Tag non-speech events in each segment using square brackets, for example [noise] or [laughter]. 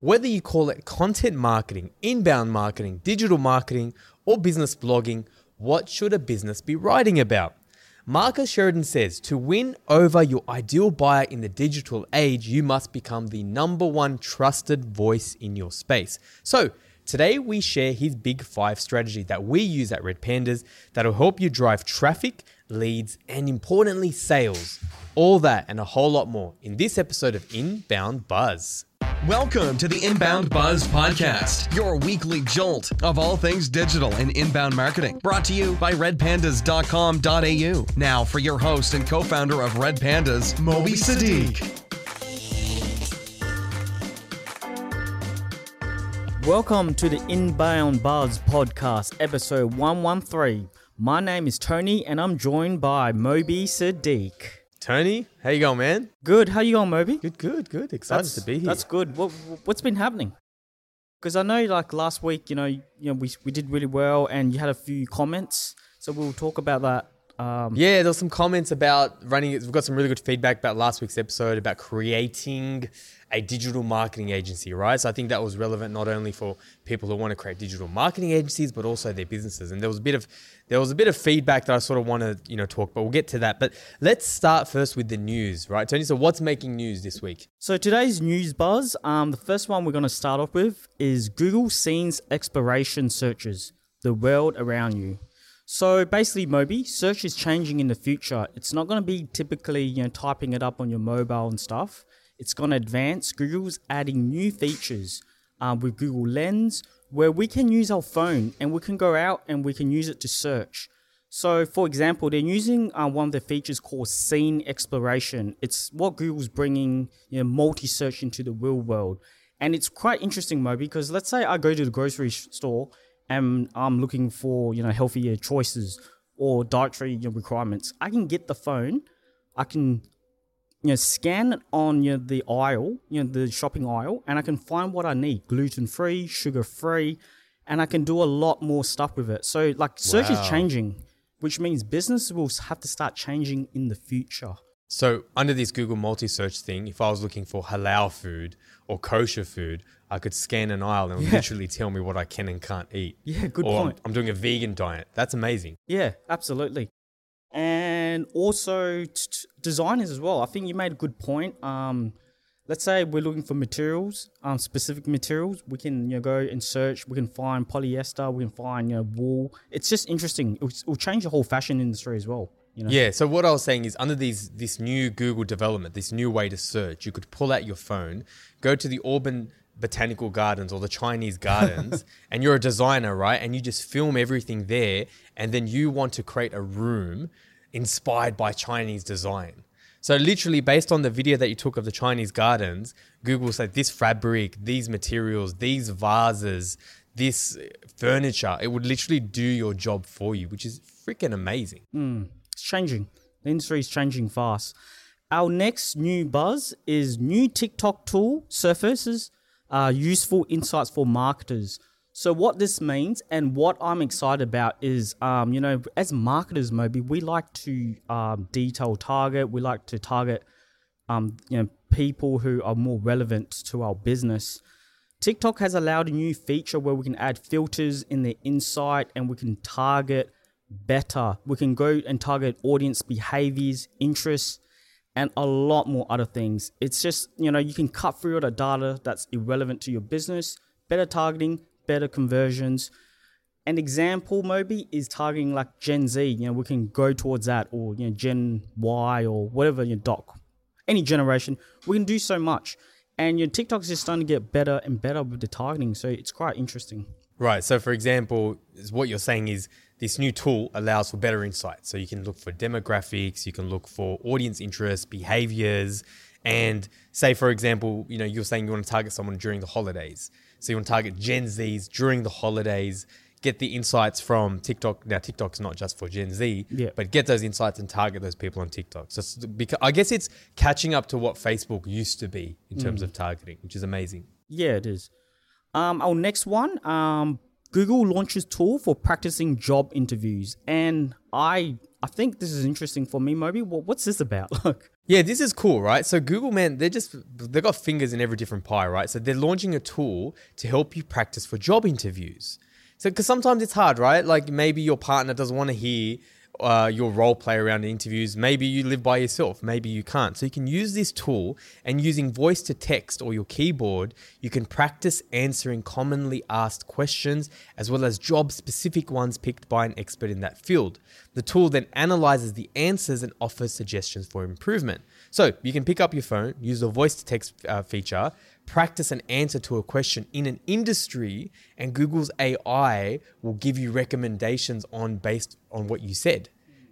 Whether you call it content marketing, inbound marketing, digital marketing, or business blogging, what should a business be writing about? Marcus Sheridan says to win over your ideal buyer in the digital age, you must become the number one trusted voice in your space. So, today we share his big five strategy that we use at Red Pandas that'll help you drive traffic, leads, and importantly, sales. All that and a whole lot more in this episode of Inbound Buzz. Welcome to the Inbound Buzz Podcast, your weekly jolt of all things digital and inbound marketing. Brought to you by redpandas.com.au. Now, for your host and co founder of Red Pandas, Moby Sadiq. Welcome to the Inbound Buzz Podcast, episode 113. My name is Tony and I'm joined by Moby Sadiq. Tony, how you going, man? Good, how you going, Moby? Good, good, good. Excited to be here. That's good. What, what's been happening? Because I know, like last week, you know, you know, we we did really well, and you had a few comments. So we'll talk about that. Um, Yeah, there's some comments about running. We've got some really good feedback about last week's episode about creating a digital marketing agency, right? So I think that was relevant not only for people who want to create digital marketing agencies, but also their businesses. And there was a bit of there was a bit of feedback that I sort of want to you know talk, but we'll get to that. But let's start first with the news, right, Tony? So what's making news this week? So today's news buzz, um, the first one we're going to start off with is Google Scenes exploration searches, the world around you. So basically, Moby, search is changing in the future. It's not going to be typically, you know, typing it up on your mobile and stuff. It's going to advance. Google's adding new features um, with Google Lens where we can use our phone and we can go out and we can use it to search. So, for example, they're using uh, one of the features called Scene Exploration. It's what Google's bringing, you know, multi-search into the real world, and it's quite interesting, Mo, because let's say I go to the grocery store and I'm looking for, you know, healthier choices or dietary you know, requirements. I can get the phone, I can, you know, scan it on you know, the aisle, you know, the shopping aisle, and I can find what I need: gluten-free, sugar-free, and I can do a lot more stuff with it. So, like, search Wow. is changing which means businesses will have to start changing in the future. So under this Google multi-search thing, if I was looking for halal food or kosher food, I could scan an aisle and Yeah. literally tell me what I can and can't eat. Yeah, good or I'm- point. I'm doing a vegan diet. That's amazing. Yeah, absolutely. And also t- t- designers as well. I think you made a good point. Um, let's say we're looking for materials, um, specific materials. We can you know, go and search. We can find polyester. We can find you know wool. It's just interesting. It will change the whole fashion industry as well. You know. Yeah. So what I was saying is under these this new Google development, this new way to search, you could pull out your phone, go to the Auburn Botanical Gardens or the Chinese Gardens, [laughs] and you're a designer, right? And you just film everything there, and then you want to create a room inspired by Chinese design. So literally, based on the video that you took of the Chinese gardens, Google said this fabric, these materials, these vases, this furniture, it would literally do your job for you, which is freaking amazing. It's changing. The industry is changing fast. Our next new buzz is new TikTok tool surfaces uh, useful insights for marketers. So what this means and what I'm excited about is, um, you know, as marketers, maybe we like to um, detail target. We like to target, um, you know, people who are more relevant to our business. TikTok has allowed a new feature where we can add filters in the insight and we can target better. We can go and target audience behaviors, interests, and a lot more other things. It's just, you know, you can cut through all the data that's irrelevant to your business, better targeting, better conversions. An example, Moby, is targeting like Gen Z. You know, we can go towards that, or you know, Gen Y, or whatever your doc, any generation. We can do so much, and your TikTok's just starting to get better and better with the targeting. So it's quite interesting. Right. So, for example, what you're saying is this new tool allows for better insights. So, you can look for demographics, you can look for audience interests, behaviors, and say, for example, you know, you're saying you want to target someone during the holidays. So, you want to target Gen Zs during the holidays, get the insights from TikTok. Now, TikTok's not just for Gen Z, Yeah. but get those insights and target those people on TikTok. So, because, I guess it's catching up to what Facebook used to be in terms of targeting, which is amazing. Yeah, it is. Um, our next one, um, Google launches tool for practicing job interviews, and I I think this is interesting for me, Moby. What's this about? [laughs] Look, Yeah, this is cool, right? So Google, man, they're just they've got fingers in every different pie, right? So they're launching a tool to help you practice for job interviews. So because sometimes it's hard, right? Like maybe your partner doesn't want to hear uh, your role play around interviews. Maybe you live by yourself. Maybe you can't. So you can use this tool and using voice to text or your keyboard, you can practice answering commonly asked questions as well as job specific ones picked by an expert in that field. The tool then analyzes the answers and offers suggestions for improvement. So you can pick up your phone, use the voice to text uh, feature, practice an answer to a question in an industry, and Google's AI will give you recommendations on based on what you said.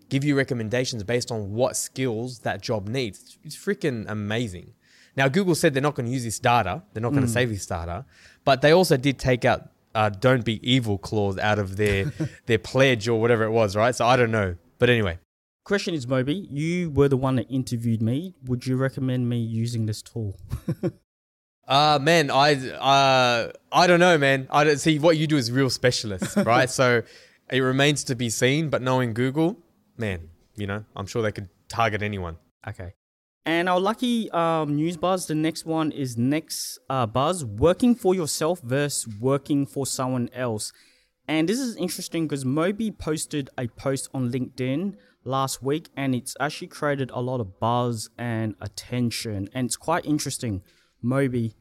Give you recommendations based on what skills that job needs. It's freaking amazing. Now, Google said they're not going to use this data. They're not going to save this data, but they also did take out uh, "Don't be evil" clause out of their [laughs] their pledge or whatever it was, right? So I don't know, but anyway, Question is, Moby, you were the one that interviewed me. Would you recommend me using this tool? [laughs] Uh man, I uh I don't know, man. I don't see what you do is real specialist, [laughs] right? so it remains to be seen, but knowing Google, man, you know, I'm sure they could target anyone. Okay. And our lucky um, news buzz, the next one is next uh, buzz working for yourself versus working for someone else. And this is interesting because Moby posted a post on LinkedIn last week and it's actually created a lot of buzz and attention. And it's quite interesting. Moby.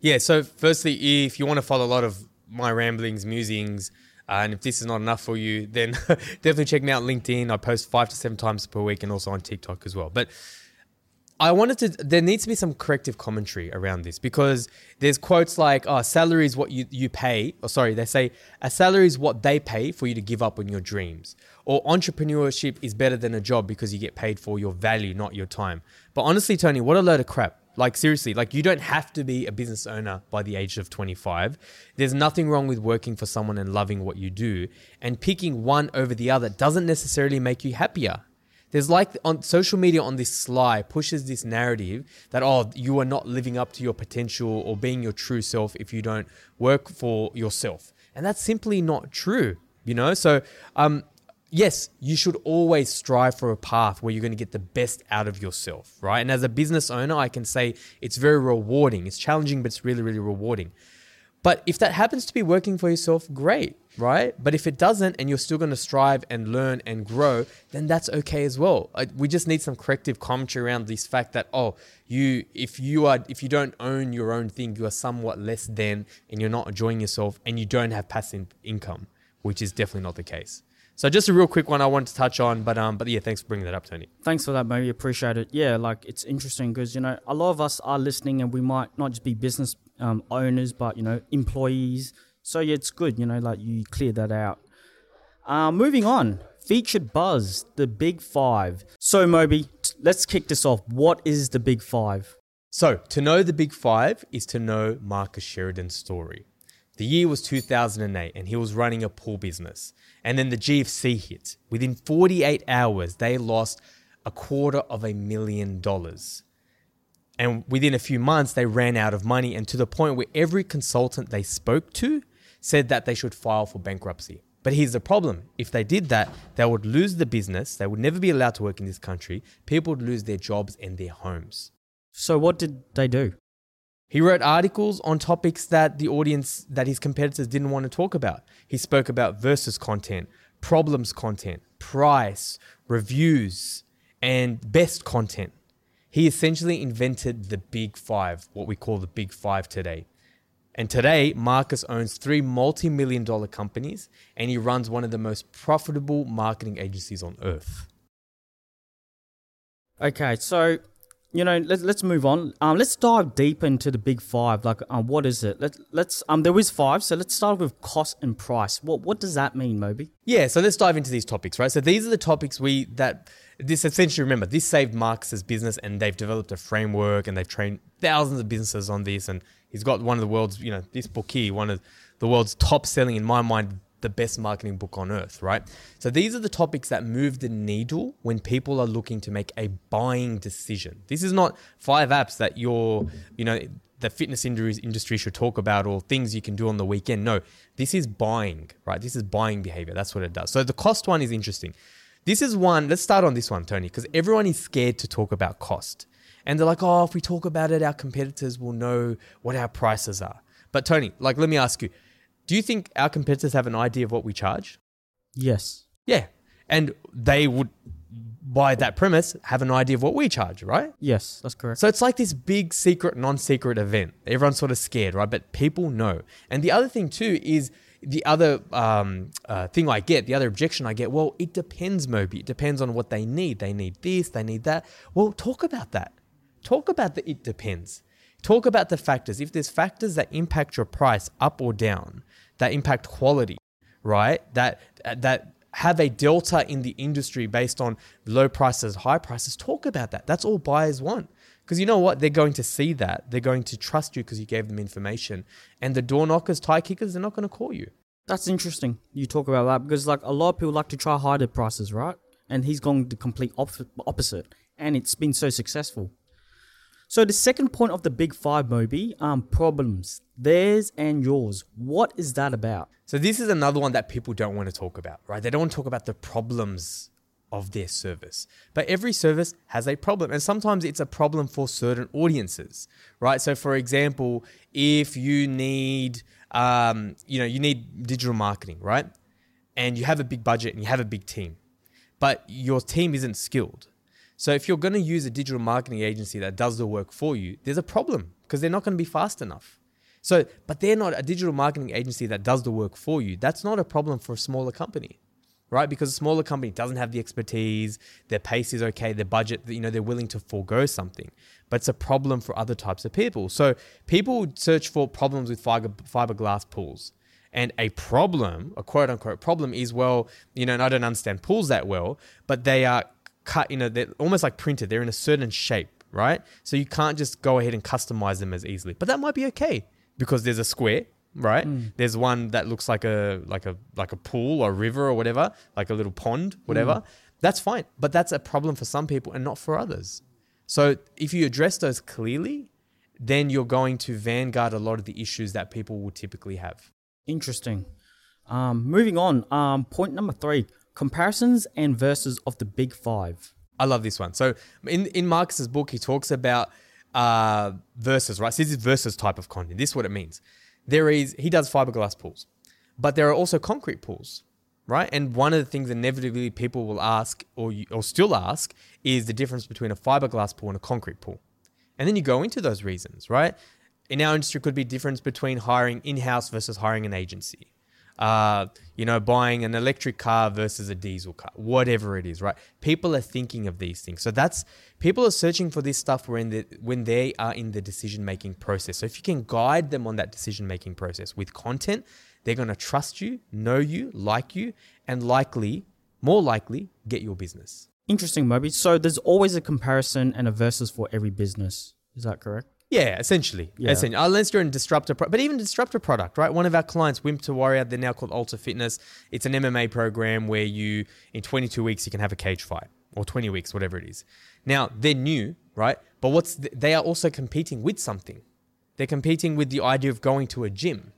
Yeah, so firstly, if you want to follow a lot of my ramblings, musings, uh, and if this is not enough for you, then [laughs] definitely check me out LinkedIn. I post five to seven times per week and also on TikTok as well. But I wanted to, there needs to be some corrective commentary around this because there's quotes like, oh, salary is what you, you pay. Or sorry, they say, a salary is what they pay for you to give up on your dreams. Or entrepreneurship is better than a job because you get paid for your value, not your time. But honestly, Tony, what a load of crap. Like, seriously, like, you don't have to be a business owner by the age of 25. There's nothing wrong with working for someone and loving what you do. And picking one over the other doesn't necessarily make you happier. There's like on social media on this sly pushes this narrative that oh you are not living up to your potential or being your true self if you don't work for yourself, and that's simply not true. You know, so um, yes, you should always strive for a path where you're going to get the best out of yourself, right? And as a business owner, I can say it's very rewarding. It's challenging, but it's really, really rewarding. But if that happens to be working for yourself, great, right? But if it doesn't and you're still going to strive and learn and grow, then that's okay as well. We just need some corrective commentary around this fact that oh, you if you are if you don't own your own thing, you are somewhat less than and you're not enjoying yourself and you don't have passive income, which is definitely not the case. So just a real quick one I wanted to touch on, but um, but yeah, thanks for bringing that up, Tony. Thanks for that, Moby. Appreciate it. Yeah, like it's interesting because you know a lot of us are listening, and we might not just be business um, owners, but you know employees. So yeah, it's good. You know, like you clear that out. Uh, moving on, featured buzz, the big five. So Moby, t- let's kick this off. What is the big five? So to know the big five is to know Marcus Sheridan's story. The year was 2008 and he was running a pool business. And then the GFC hit. Within 48 hours, they lost a quarter of a million dollars. And within a few months, they ran out of money and to the point where every consultant they spoke to said that they should file for bankruptcy. But here's the problem if they did that, they would lose the business, they would never be allowed to work in this country, people would lose their jobs and their homes. So what did they do? He wrote articles on topics that the audience, that his competitors didn't want to talk about. He spoke about versus content, problems content, price, reviews, and best content. He essentially invented the big five, what we call the big five today. And today, Marcus owns three multi million dollar companies and he runs one of the most profitable marketing agencies on earth. Okay, so you know, let's let's move on. Um, let's dive deep into the big five. Like, um, what is it? Let let's um, there is five. So let's start with cost and price. What what does that mean, Moby? Yeah, so let's dive into these topics, right? So these are the topics we that this essentially remember this saved Marcus's business, and they've developed a framework, and they've trained thousands of businesses on this, and he's got one of the world's, you know, this book here, one of the world's top selling, in my mind, the best marketing book on earth, right? So these are the topics that move the needle when people are looking to make a buying decision. This is not five apps that you're, you know, the fitness industry should talk about or things you can do on the weekend. No, this is buying, right? This is buying behavior. That's what it does. So the cost one is interesting. This is one, let's start on this one, Tony, because everyone is scared to talk about cost. And they're like, oh, if we talk about it, our competitors will know what our prices are. But Tony, like, let me ask you, do you think our competitors have an idea of what we charge? Yes. Yeah. And they would, by that premise, have an idea of what we charge, right? Yes, that's correct. So it's like this big secret, non secret event. Everyone's sort of scared, right? But people know. And the other thing, too, is the other um, uh, thing I get, the other objection I get, well, it depends, Moby. It depends on what they need. They need this, they need that. Well, talk about that. Talk about the it depends. Talk about the factors. If there's factors that impact your price up or down, that impact quality, right? That that have a delta in the industry based on low prices, high prices. Talk about that. That's all buyers want. Because you know what? They're going to see that. They're going to trust you because you gave them information. And the door knockers, tie kickers, they're not going to call you. That's interesting. You talk about that because like a lot of people like to try higher prices, right? And he's going the complete op- opposite, and it's been so successful. So the second point of the big five, Moby, um, problems, theirs and yours. What is that about? So this is another one that people don't want to talk about, right? They don't want to talk about the problems of their service. But every service has a problem, and sometimes it's a problem for certain audiences, right? So, for example, if you need, um, you know, you need digital marketing, right? And you have a big budget and you have a big team, but your team isn't skilled. So if you're going to use a digital marketing agency that does the work for you, there's a problem because they're not going to be fast enough. So, but they're not a digital marketing agency that does the work for you. That's not a problem for a smaller company, right? Because a smaller company doesn't have the expertise, their pace is okay, their budget, you know, they're willing to forego something. But it's a problem for other types of people. So people search for problems with fiber, fiberglass pools. And a problem, a quote unquote problem, is well, you know, and I don't understand pools that well, but they are cut, you know, they're almost like printed. They're in a certain shape, right? So you can't just go ahead and customize them as easily. But that might be okay because there's a square, right? Mm. There's one that looks like a like a like a pool or river or whatever, like a little pond, whatever. Mm. That's fine. But that's a problem for some people and not for others. So if you address those clearly, then you're going to vanguard a lot of the issues that people will typically have. Interesting. Um, moving on. Um, point number three comparisons and verses of the big five. I love this one. So in in Marcus's book, he talks about uh, verses, right? So this is verses type of content. This is what it means. There is he does fiberglass pools, but there are also concrete pools, right? And one of the things inevitably people will ask or or still ask is the difference between a fiberglass pool and a concrete pool. And then you go into those reasons, right? In our industry, could be difference between hiring in-house versus hiring an agency uh, you know, buying an electric car versus a diesel car, whatever it is, right? People are thinking of these things. So that's people are searching for this stuff when the, when they are in the decision making process. So if you can guide them on that decision making process with content, they're going to trust you, know you, like you, and likely, more likely, get your business. Interesting, Moby. So there's always a comparison and a versus for every business. Is that correct? Yeah, essentially. Yeah. essentially. Unless you're in disruptor, pro- but even disruptor product, right? One of our clients, Wimp to Warrior, they're now called Ultra Fitness. It's an MMA program where you, in 22 weeks, you can have a cage fight or 20 weeks, whatever it is. Now they're new, right? But what's the, they are also competing with something. They're competing with the idea of going to a gym,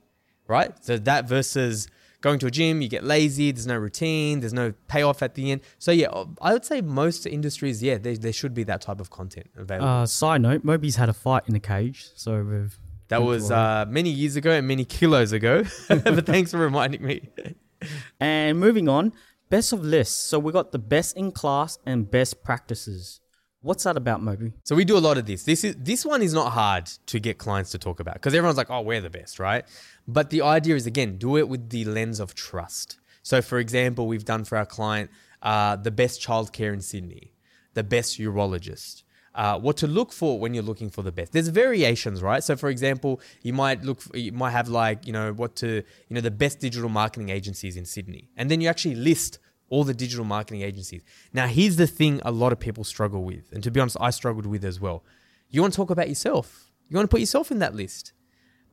right? So that versus going to a gym, you get lazy, there's no routine, there's no payoff at the end. So yeah, I would say most industries, yeah, there, there should be that type of content available. Uh, side note, Moby's had a fight in a cage, so we've that was uh, many years ago and many kilos ago. [laughs] but thanks for reminding me. and moving on, best of lists. So we got the best in class and best practices. What's that about, Moby? So we do a lot of this. This is this one is not hard to get clients to talk about because everyone's like, "Oh, we're the best," right? But the idea is again, do it with the lens of trust. So, for example, we've done for our client uh, the best childcare in Sydney, the best urologist. Uh, what to look for when you're looking for the best. There's variations, right? So, for example, you might look, for, you might have like, you know, what to, you know, the best digital marketing agencies in Sydney, and then you actually list all the digital marketing agencies. Now, here's the thing a lot of people struggle with. And to be honest, I struggled with as well. You want to talk about yourself, you want to put yourself in that list.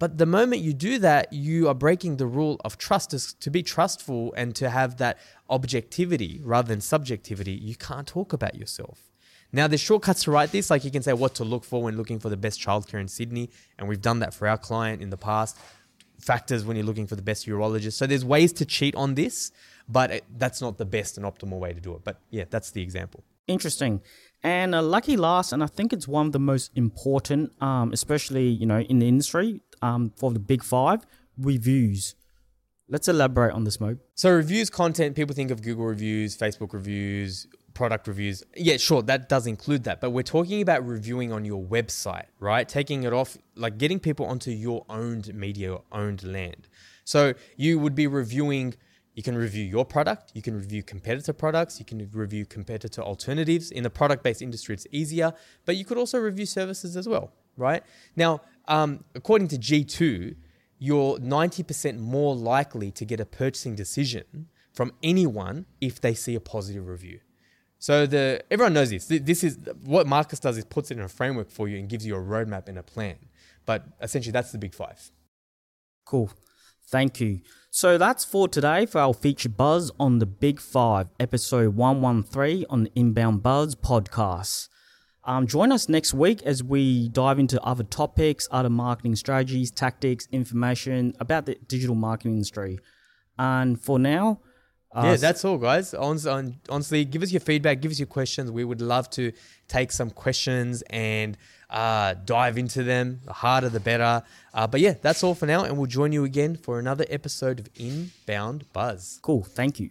But the moment you do that, you are breaking the rule of trust. To be trustful and to have that objectivity rather than subjectivity, you can't talk about yourself. Now, there's shortcuts to write this, like you can say what to look for when looking for the best childcare in Sydney, and we've done that for our client in the past factors when you're looking for the best urologist. So there's ways to cheat on this, but it, that's not the best and optimal way to do it. But yeah, that's the example. Interesting. And a lucky last, and I think it's one of the most important, um, especially you know in the industry um, for the big five reviews. Let's elaborate on this, Mo. So reviews content, people think of Google reviews, Facebook reviews, product reviews. Yeah, sure, that does include that. But we're talking about reviewing on your website, right? Taking it off, like getting people onto your owned media, owned land. So you would be reviewing, you can review your product, you can review competitor products, you can review competitor alternatives. In the product based industry, it's easier, but you could also review services as well, right? Now, um, according to G2, you're 90% more likely to get a purchasing decision from anyone if they see a positive review. So the everyone knows this. This is what Marcus does is puts it in a framework for you and gives you a roadmap and a plan. But essentially, that's the big five. Cool. Thank you. So that's for today for our feature buzz on the Big Five, episode 113 on the Inbound Buzz podcast. Um, join us next week as we dive into other topics, other marketing strategies, tactics, information about the digital marketing industry. And for now, uh, yeah, that's all, guys. Honestly, give us your feedback, give us your questions. We would love to take some questions and uh, dive into them. The harder, the better. Uh, but yeah, that's all for now, and we'll join you again for another episode of Inbound Buzz. Cool. Thank you.